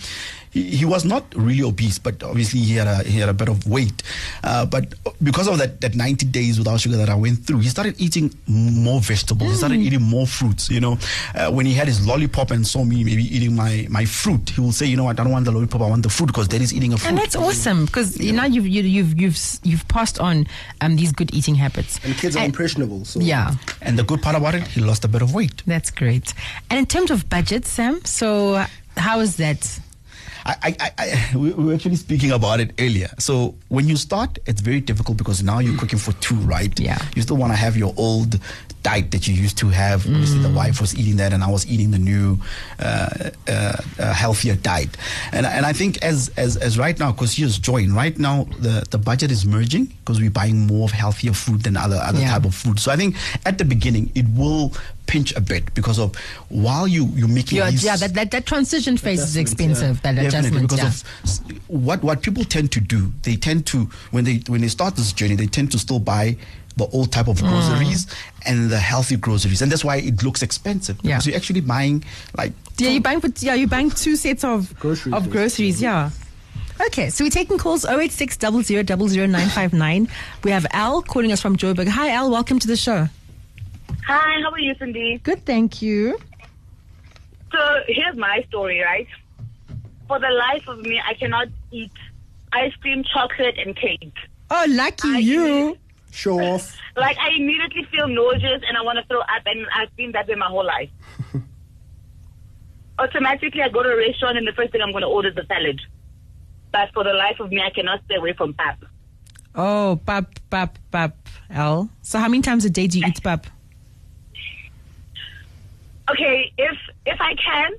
he, he was not really obese, but obviously he had a he had a bit of weight. Uh, but because of that that 90 days without sugar that I went through, he started eating more vegetables. He started eating more fruits. You know, uh, when he had his lollipop and saw me maybe eating my my fruit, he will say, you know, what, I don't want the lollipop, I want the fruit because daddy's eating a fruit. and that's awesome because you know you've you, you've you've you've passed on um, these good eating habits. And kids are And- impressionable. So Yeah, and the good part about it, he lost a bit of weight. that's great. And in terms of budget, Sam, so uh, how is that? I, I, I, we were actually speaking about it earlier. So when you start, it's very difficult because now you're cooking for two, right? Yeah. You still want to have your old diet that you used to have. Obviously, the wife was eating that, and I was eating the new, uh, uh, uh, healthier diet. And and I think as as as right now, because you just joined, right now the the budget is merging because we're buying more of healthier food than other other Yeah. type of food. So I think at the beginning it will pinch a bit because of while you you're making Your, these yeah, that, that that transition phase is Adjustments, expensive. That Definitely, adjustment, because yeah. of what what people tend to do. They tend to when they when they start this journey, they tend to still buy the old type of groceries mm. and the healthy groceries, and that's why it looks expensive. Yeah. because you're actually buying like Yeah, you're buying for, yeah, you're buying two sets of Groceries, of groceries. Yeah. Okay, so we're taking calls 086 959 We have Al calling us from Joburg. Hi, Al. Welcome to the show. Hi, how are you, Sindi? Good, thank you. So here's my story, right? For the life of me, I cannot eat ice cream, chocolate, and cake. Oh, lucky I you. Show off. Like I immediately feel nauseous and I want to throw up, and I've been that way my whole life. Automatically, I go to a restaurant and the first thing I'm going to order is a salad. but for the life of me, I cannot stay away from pap. Oh, pap, pap, pap. L. So how many times a day do you eat pap? Okay, if if I can,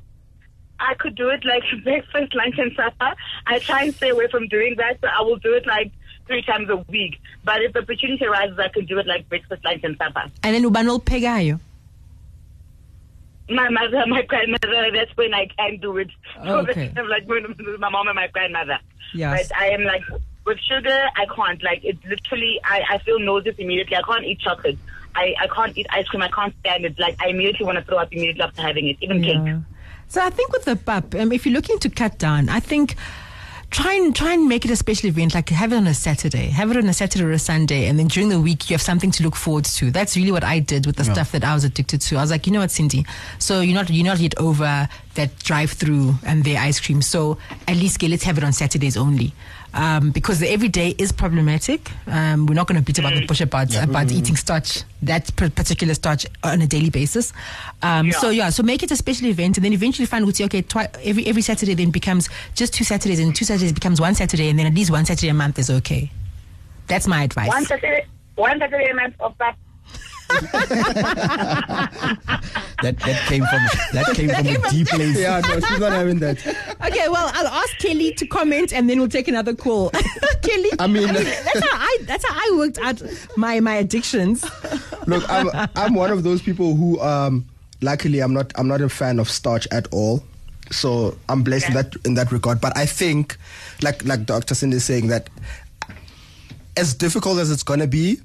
I could do it like breakfast, lunch, and supper. I try and stay away from doing that, so I will do it like three times a week. But if the opportunity arises, I could do it like breakfast, lunch, and supper. And then ubanol pegayo. My mother, my grandmother, that's when I can do it. So Okay. that's like my mom and my grandmother. Yes. But I am like, with sugar, I can't. Like, it's literally, I, I feel nauseous immediately. I can't eat chocolate. I, I can't eat ice cream. I can't stand it. Like, I immediately want to throw up immediately after having it, even cake. So I think with the pap, um, if you're looking to cut down, I think try and try and make it a special event. Like have it on a Saturday, have it on a Saturday or a Sunday, and then during the week you have something to look forward to. That's really what I did with the stuff that I was addicted to. I was like, you know what, Sindi? So you're not you're not yet over that drive-through and their ice cream. So at least okay, let's have it on Saturdays only. Um, because the everyday is problematic. Um, we're not going to beat about the bush about about eating starch, that particular starch on a daily basis. Um, So yeah, so make it a special event, and then eventually find out okay, twi- every every Saturday then becomes just two Saturdays, and two Saturdays becomes one Saturday, and then at least one Saturday a month is okay. That's my advice. One Saturday, one Saturday a month of that. That that came from that came from a deep place. Yeah, no, she's not having that. Okay, well, I'll ask Kelly to comment, and then we'll take another call. Kelly, I mean- that's how I that's how I worked out my my addictions. Look, I'm I'm one of those people who um luckily I'm not I'm not a fan of starch at all. So I'm blessed in that in that regard. But I think like like Dr. Sindi is saying that as difficult as it's gonna be,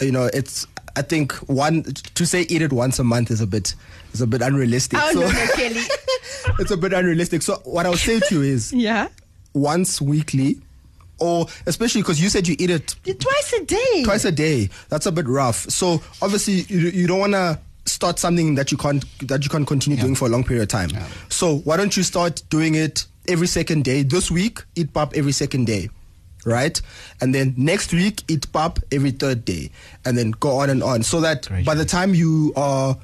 you know, it's I think one to say eat it once a month is a bit is a bit unrealistic. Oh so no, no, Kelly. it's a bit unrealistic. So what I would say to you is Yeah, once weekly or especially because you said you eat it twice a day. twice a day. That's a bit rough. So obviously you, you don't want to start something that you can't that you can't continue doing for a long period of time. So why don't you start doing it every second day? This week, eat pop every second day. Right? And then next week, eat pop every third day. And then go on and on. So that Great. by the time you are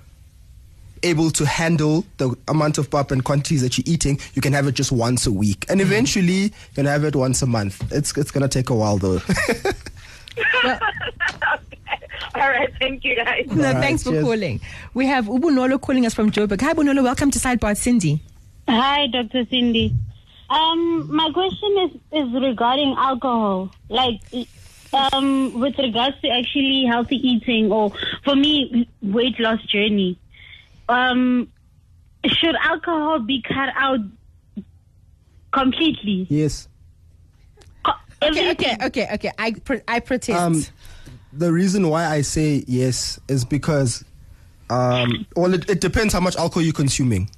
able to handle the amount of pop and quantities that you're eating, you can have it just once a week. And mm. eventually, you can have it once a month. It's, it's going to take a while though. All right, thank you guys. No, All right, thanks for cheers. calling. We have Ubunolo calling us from Joburg. Hi, Ubunolo. Welcome to Sidebar Sindi. Hi, Dr. Sindi. Um, my question is is regarding alcohol, like um, with regards to actually healthy eating, or for me, weight loss journey. Um, should alcohol be cut out completely? yes. Co- Okay, okay, okay, okay. I pro- I protest. Um, the reason why I say yes is because, um, well, it, it depends how much alcohol you're consuming.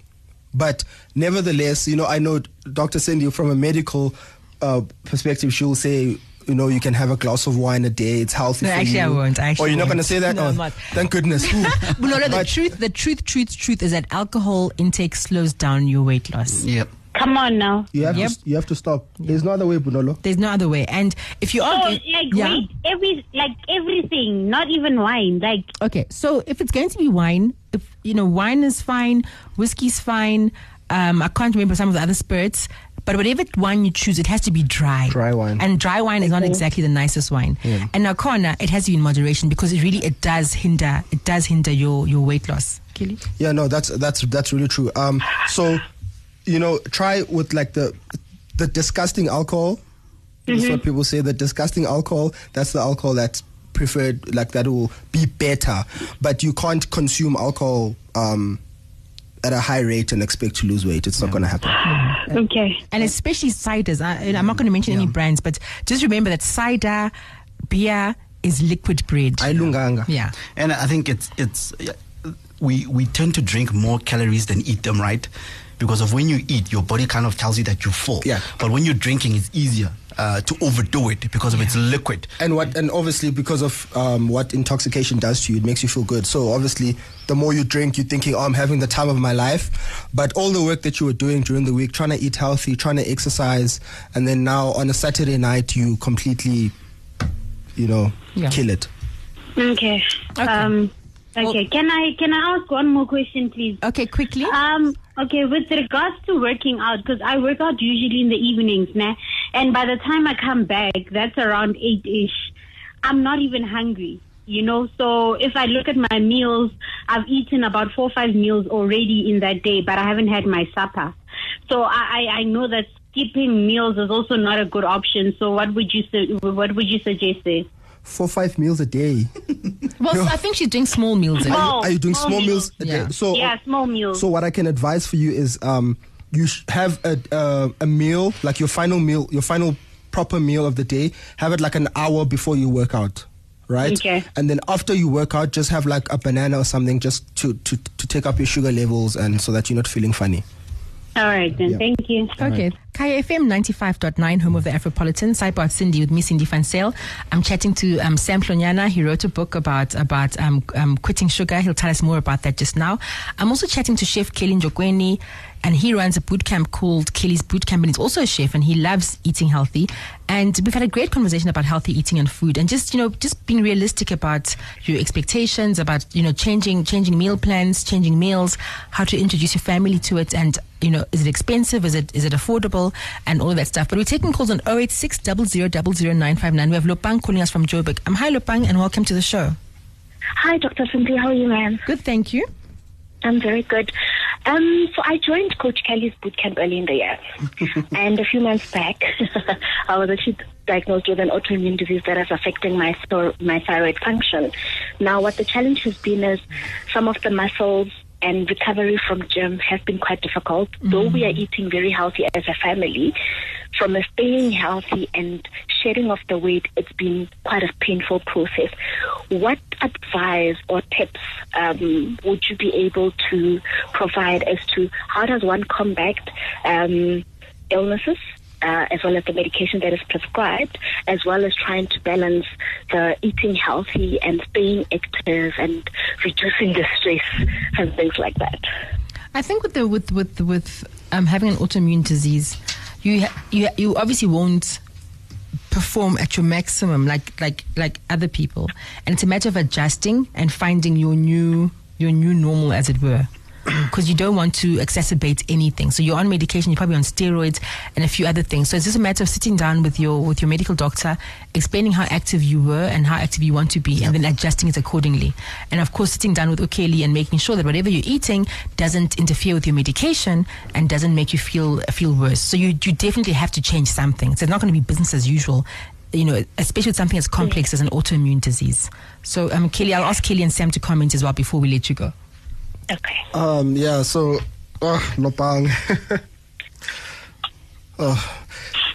But nevertheless, you know, I know Dr. Sindi from a medical uh, perspective, she'll say, you know, you can have a glass of wine a day. It's healthy. No, for actually, you. I won't. I actually oh, you're not going to say that? No, oh, I'm not. Thank goodness. Ooh. Bunolo, the But- truth, the truth, truth, truth is that alcohol intake slows down your weight loss. Yep. Come on now. You have, Yep. to, you have to stop. There's no other way, Bunolo. There's no other way. And if you are, Oh, get- like yeah. wait, every like everything, not even wine. Like Okay, so if it's going to be wine, if you know, wine is fine, whiskey's fine. Um, I can't remember some of the other spirits, but whatever wine you choose, it has to be dry. Dry wine. and dry wine is not exactly the nicest wine. Yeah. And now, corner, it has to be in moderation because it really it does hinder it does hinder your your weight loss. Kelly? Yeah, no, that's that's that's really true. Um, so, you know, try with like the the disgusting alcohol. That's what people say. The disgusting alcohol. That's the alcohol that's preferred. Like that will be better, but you can't consume alcohol um, at a high rate and expect to lose weight. It's not going to happen. okay. and especially ciders. I, I'm not going to mention any brands, but just remember that cider, beer is liquid bread. Ayilunganga. yeah. And I think it's it's we we tend to drink more calories than eat them, right? Because of when you eat, your body kind of tells you that you're full. Yeah. But when you're drinking, it's easier uh, to overdo it because of its liquid. And what and obviously because of um, what intoxication does to you, it makes you feel good. So obviously, the more you drink, you're thinking, "Oh, I'm having the time of my life." But all the work that you were doing during the week, trying to eat healthy, trying to exercise, and then now on a Saturday night, you completely, you know, Yeah. kill it. Okay. Okay. Um. Okay. Can I can I ask one more question, please? Okay, quickly. Um. Okay. With regards to working out, because I work out usually in the evenings, nah, And by the time I come back, that's around eight ish. I'm not even hungry, you know. So if I look at my meals, I've eaten about four or five meals already in that day, but I haven't had my supper. So I, I I know that skipping meals is also not a good option. So what would you su- what would you suggest there? Four five meals a day. Well, I think she's doing small meals. eh? Small. Are you doing small small meals. meals a Yeah. day? So yeah, small meals. So what I can advise for you is um, you sh- have a uh, a meal like your final meal, your final proper meal of the day. Have it like an hour before you work out, right? Okay. And then after you work out, just have like a banana or something just to to to take up your sugar levels and so that you're not feeling funny. All right then. Yeah. Thank you. Okay. Kaya FM 95.9, home of the Afropolitan. Sidebar Sindi with me, Sindi van Zyl. I'm chatting to um, Sam Plonyana. He wrote a book about about um, um, quitting sugar. He'll tell us more about that just now. I'm also chatting to Chef Kelly Njokweni, and he runs a boot camp called Kelly's Boot Camp, and he's also a chef, and he loves eating healthy. And we've had a great conversation about healthy eating and food, and just you know, just being realistic about your expectations, about you know, changing changing meal plans, changing meals, how to introduce your family to it, and you know, is it expensive? Is it is it affordable? And all of that stuff. But we're taking calls on 086 959 We have Lopang calling us from Joburg. Um, hi, Lopang, and welcome to the show. Hi, Dr. Sindi. How are you, ma'am? Good, thank you. I'm very good. Um, so I joined Coach Kelly's boot camp early in the year, and a few months back, I was actually diagnosed with an autoimmune disease that is affecting my my thyroid function. Now, what the challenge has been is some of the muscles and recovery from germ has been quite difficult. Though we are eating very healthy as a family, from a staying healthy and shedding off the weight, it's been quite a painful process. What advice or tips um, would you be able to provide as to how does one combat um, illnesses? Uh, as well as the medication that is prescribed, as well as trying to balance the eating healthy and staying active and reducing the stress and things like that. I think with the with with with um, having an autoimmune disease, you ha- you you obviously won't perform at your maximum like like like other people, and it's a matter of adjusting and finding your new your new normal, as it were. Because you don't want to exacerbate anything, so you're on medication. You're probably on steroids and a few other things. So it's just a matter of sitting down with your with your medical doctor, explaining how active you were and how active you want to be, and then adjusting it accordingly. And of course, sitting down with Okeli and making sure that whatever you're eating doesn't interfere with your medication and doesn't make you feel feel worse. So you you definitely have to change something. So it's not going to be business as usual. You know, especially with something as complex as an autoimmune disease. So, um, Kelly, I'll ask Kelly and Sam to comment as well before we let you go. Okay. Um, yeah, so, oh, Lopang. oh.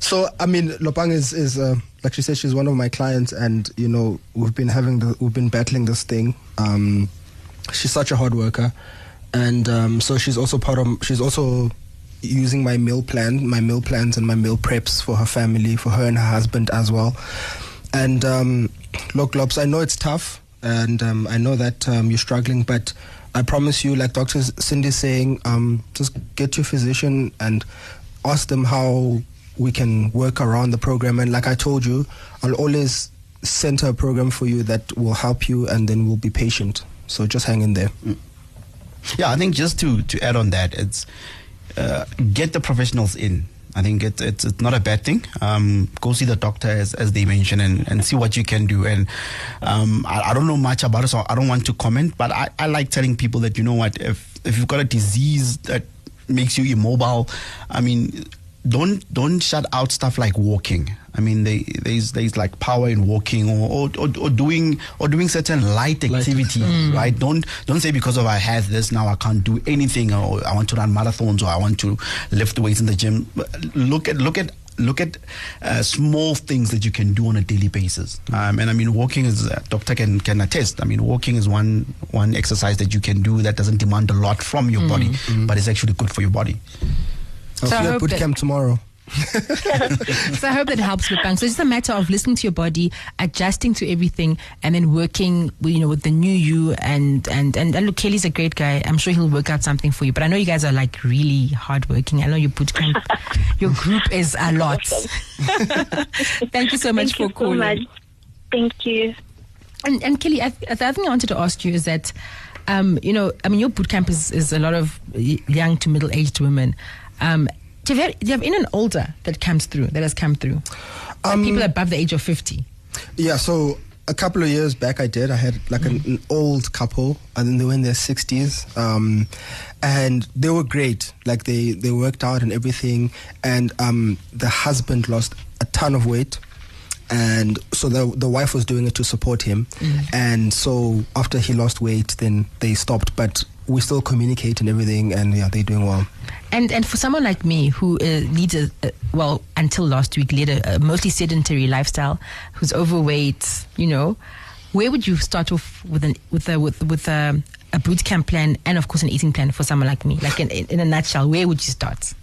So, I mean, Lopang is, is uh, like she said, she's one of my clients, and, you know, we've been having, the, we've been battling this thing. Um, she's such a hard worker. And um, so she's also part of, she's also using my meal plan, my meal plans and my meal preps for her family, for her and her husband as well. And um, look, Lobs, I know it's tough, and um, I know that um, you're struggling, but I promise you, like Dr. Sindi's saying, um, just get your physician and ask them how we can work around the program. And like I told you, I'll always center a program for you that will help you, and then we'll be patient. So just hang in there. Yeah, I think just to, to add on that, it's uh, get the professionals in. I think it's it's, it's not a bad thing. Um, go see the doctor as, as they mentioned and, and see what you can do. And um, I, I don't know much about it, so I don't want to comment. But I, I like telling people that you know what, if if you've got a disease that makes you immobile, I mean, don't don't shut out stuff like walking. I mean, they, there's there's like power in walking or or, or, or doing or doing certain light activities, right? Don't don't say because of I have this now I can't do anything or I want to run marathons or I want to lift weights in the gym. Look at look at look at uh, small things that you can do on a daily basis. Um, and I mean, walking is uh, doctor can can attest. I mean, walking is one one exercise that you can do that doesn't demand a lot from your body, but it's actually good for your body. I'll So I see you at hope boot that- camp tomorrow. so I hope that helps with bank. So it's just a matter of listening to your body, adjusting to everything, and then working, with, you know, with the new you. And and and, and look, Kelly's a great guy. I'm sure he'll work out something for you. But I know you guys are like really hardworking. I know your boot camp, your group is a lot. Thank you so much Thank for you so calling. much. Thank you. And, and Kelly, I, th- the other thing I wanted to ask you is that, um, you know, I mean, your boot camp is, is a lot of young to middle aged women. Um, Do you, have, do you have anyone older that comes through, that has come through? Like Um, people above the age of 50. Yeah, so a couple of years back, I did. I had like an, an old couple, and then they were in their sixties, um, and they were great. Like they they worked out and everything, and um, the husband lost a ton of weight. And so the the wife was doing it to support him, and so after he lost weight, then they stopped. But we still communicate and everything, and yeah, they're doing well. And and for someone like me who uh, leads a, well until last week led a, a mostly sedentary lifestyle, who's overweight, you know, where would you start off with an with a with with a, a boot camp plan and of course an eating plan for someone like me? Like in, in, a nutshell, where would you start?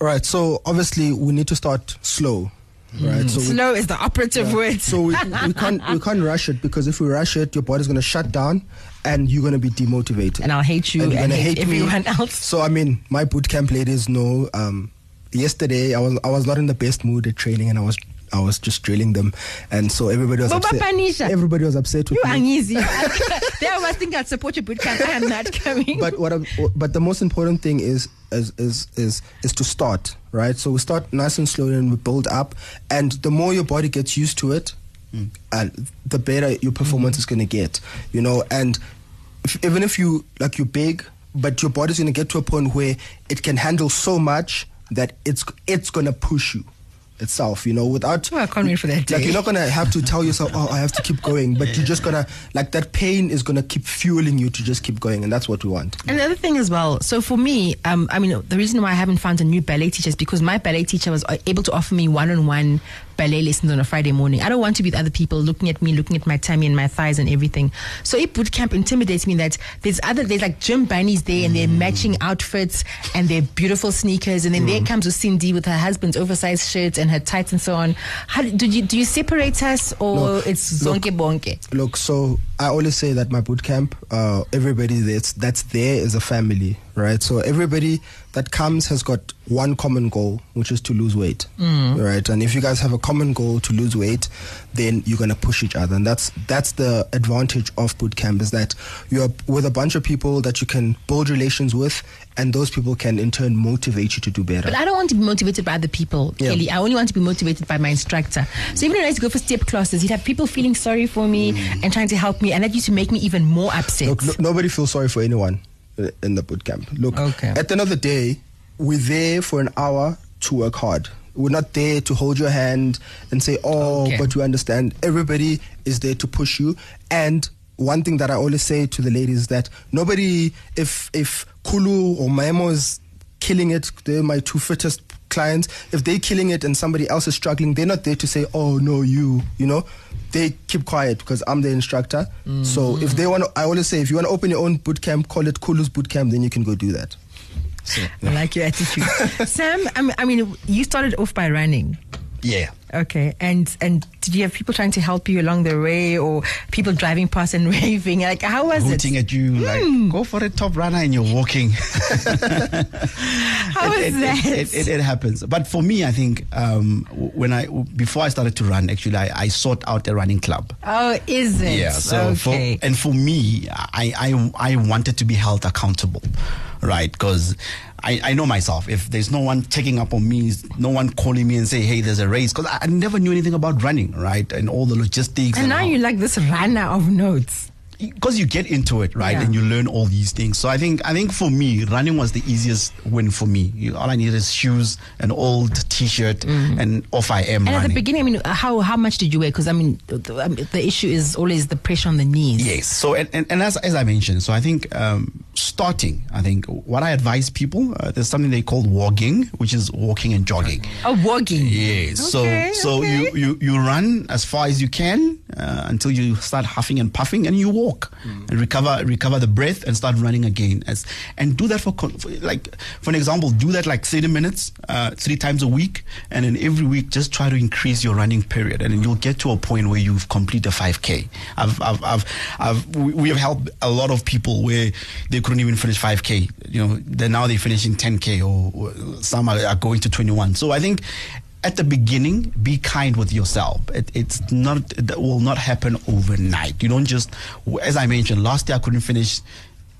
Right. So obviously we need to start slow. Right. So we- Slow is the operative Yeah. word. So we, we can't we can't rush it because if we rush it, your body's gonna shut down, and you're gonna be demotivated. and I'll hate you And and, hate, hate me. everyone else. So I mean, my boot camp ladies know. Um, yesterday I was I was not in the best mood at training, and I was I was just drilling them, and so everybody was Boba upset. Panisha. Everybody was upset with You me. easy. they always think I'd support your boot camp. I am not coming. But what I'm, but the most important thing is is is is is to start right. So we start nice and slowly and we build up, and the more your body gets used to it, and the better your performance is going to get. You know, and if, even if you like you're big, but your body's going to get to a point where it can handle so much that it's it's going to push you itself you know without I can't wait for that day. like you're not gonna have to tell yourself oh i have to keep going but you're just gonna like that pain is gonna keep fueling you to just keep going and that's what we want And the other thing as well, so for me, um, I mean, the reason why I haven't found a new ballet teacher is because my ballet teacher was uh, able to offer me one on one ballet lessons on a Friday morning. I don't want to be with other people looking at me, looking at my tummy and my thighs and everything. So if boot camp intimidates me that there's other, there's like gym bunnies there and they're matching outfits and they're beautiful sneakers. And then there comes with Sindi with her husband's oversized shirts and her tights and so on. How do you, do you separate us or it's look, zonke bonke? Look, so I always say that my boot camp, uh, everybody that's that's there is a family, right? So everybody that comes has got one common goal, which is to lose weight, right? And if you guys have a common goal to lose weight, then you're gonna push each other, and that's that's the advantage of boot camp is that you're with a bunch of people that you can build relations with, and those people can in turn motivate you to do better. But I don't want to be motivated by other people, Yeah. Kelly. I only want to be motivated by my instructor. So even when I used to go for step classes, you'd have people feeling sorry for me and trying to help me, and that used to make me even more upset. Look, no, nobody feels sorry for anyone uh, in the boot camp. Look, Okay. at the end of the day, we're there for an hour to work hard. We're not there to hold your hand and say, "Oh, Okay. but you understand." Everybody is there to push you. And one thing that I always say to the ladies is that nobody, if if Kulu or Maemo is killing it, they're my two fittest clients. If they're killing it and somebody else is struggling, they're not there to say, "Oh no, you," you know. They keep quiet because I'm the instructor. Mm. So if they want to, I always say, if you want to open your own boot camp, call it Kulu's boot camp, then you can go do that. So, I like your attitude. Sam, I mean, you started off by running. Yeah. Okay, and and did you have people trying to help you along the way, or people driving past and raving? Like, how was Hooting it? at you, like, go for a top runner and you're walking. How was it, it- that? It, it, it happens. But for me, I think um, when I before I started to run, actually, I, I sought out a running club. oh, is it? Yeah. So okay. for and for me, I I I wanted to be held accountable, right? Because. I, I know myself. If there's no one checking up on me, no one calling me and say, "Hey, there's a race," because I, I never knew anything about running, right, and all the logistics. and now how- you're like this runner of notes. Because you get into it right Yeah. and you learn all these things so i think i think for me running was the easiest win for me you, all i need is shoes an old t-shirt and off i am Mm-hmm. And at the beginning, I mean, how how much did you weigh? Because I mean, the, the issue is always the pressure on the knees. Yes. So, and, and, and as, as I mentioned, so I think um, starting, I think what I advise people, uh, there's something they call wogging, which is walking and jogging. Oh, wogging. Yes. Okay, so so okay. you, you, you run as far as you can uh, until you start huffing and puffing, and you walk Mm. and recover recover the breath and start running again. As and do that for, for like for an example, do that like 30 minutes, uh, three times a week, and then every week just try to increase your running period, and you'll get to a point where you've completed a 5k. I've I've, I've, I've we have helped a lot of people where they couldn't even finish 5k. You know, now they're finishing 10k, or, or some are, are going to 21. So I think at the beginning, be kind with yourself. It, it's not that will not happen overnight. You don't just, as I mentioned last year, I couldn't finish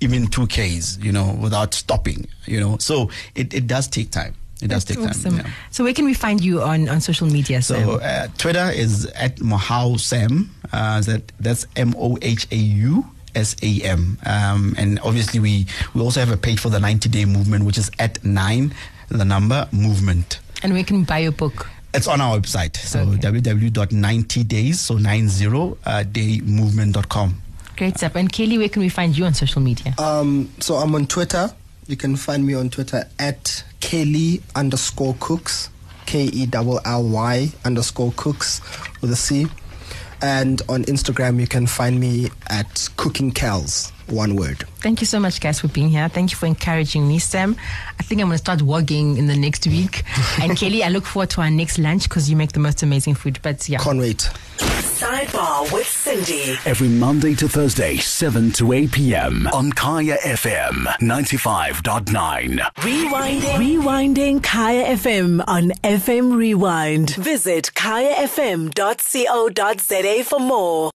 even two Ks, you know, without stopping, you know. So it, it does take time. It does That's take awesome. time. Yeah. So where can we find you on, on social media? Sam? So uh, Twitter is at Mohau Sam. Uh, that that's M O H A U S A M. Um, and obviously we we also have a page for the 90 day movement, which is at nine the number movement. And we can buy your book? It's on our website. So Okay. www.90days, so 90 uh, day movement.com. Great stuff. And Kelly, where can we find you on social media? Um, so I'm on Twitter. You can find me on Twitter at Kelly underscore Cooks, K E L L Y underscore Cooks with a C. And on Instagram, you can find me at Cooking Kells, one word. Thank you so much, guys, for being here. Thank you for encouraging me, Sam. I think I'm going to start wogging in the next week. and Kelly, I look forward to our next lunch because you make the most amazing food. But yeah. Can't wait. Sidebar with Sindi. Every Monday to Thursday, 7 to 8 p.m. on Kaya FM 95.9. Rewinding. Rewinding Kaya FM on FM Rewind. Visit kayafm.co.za for more.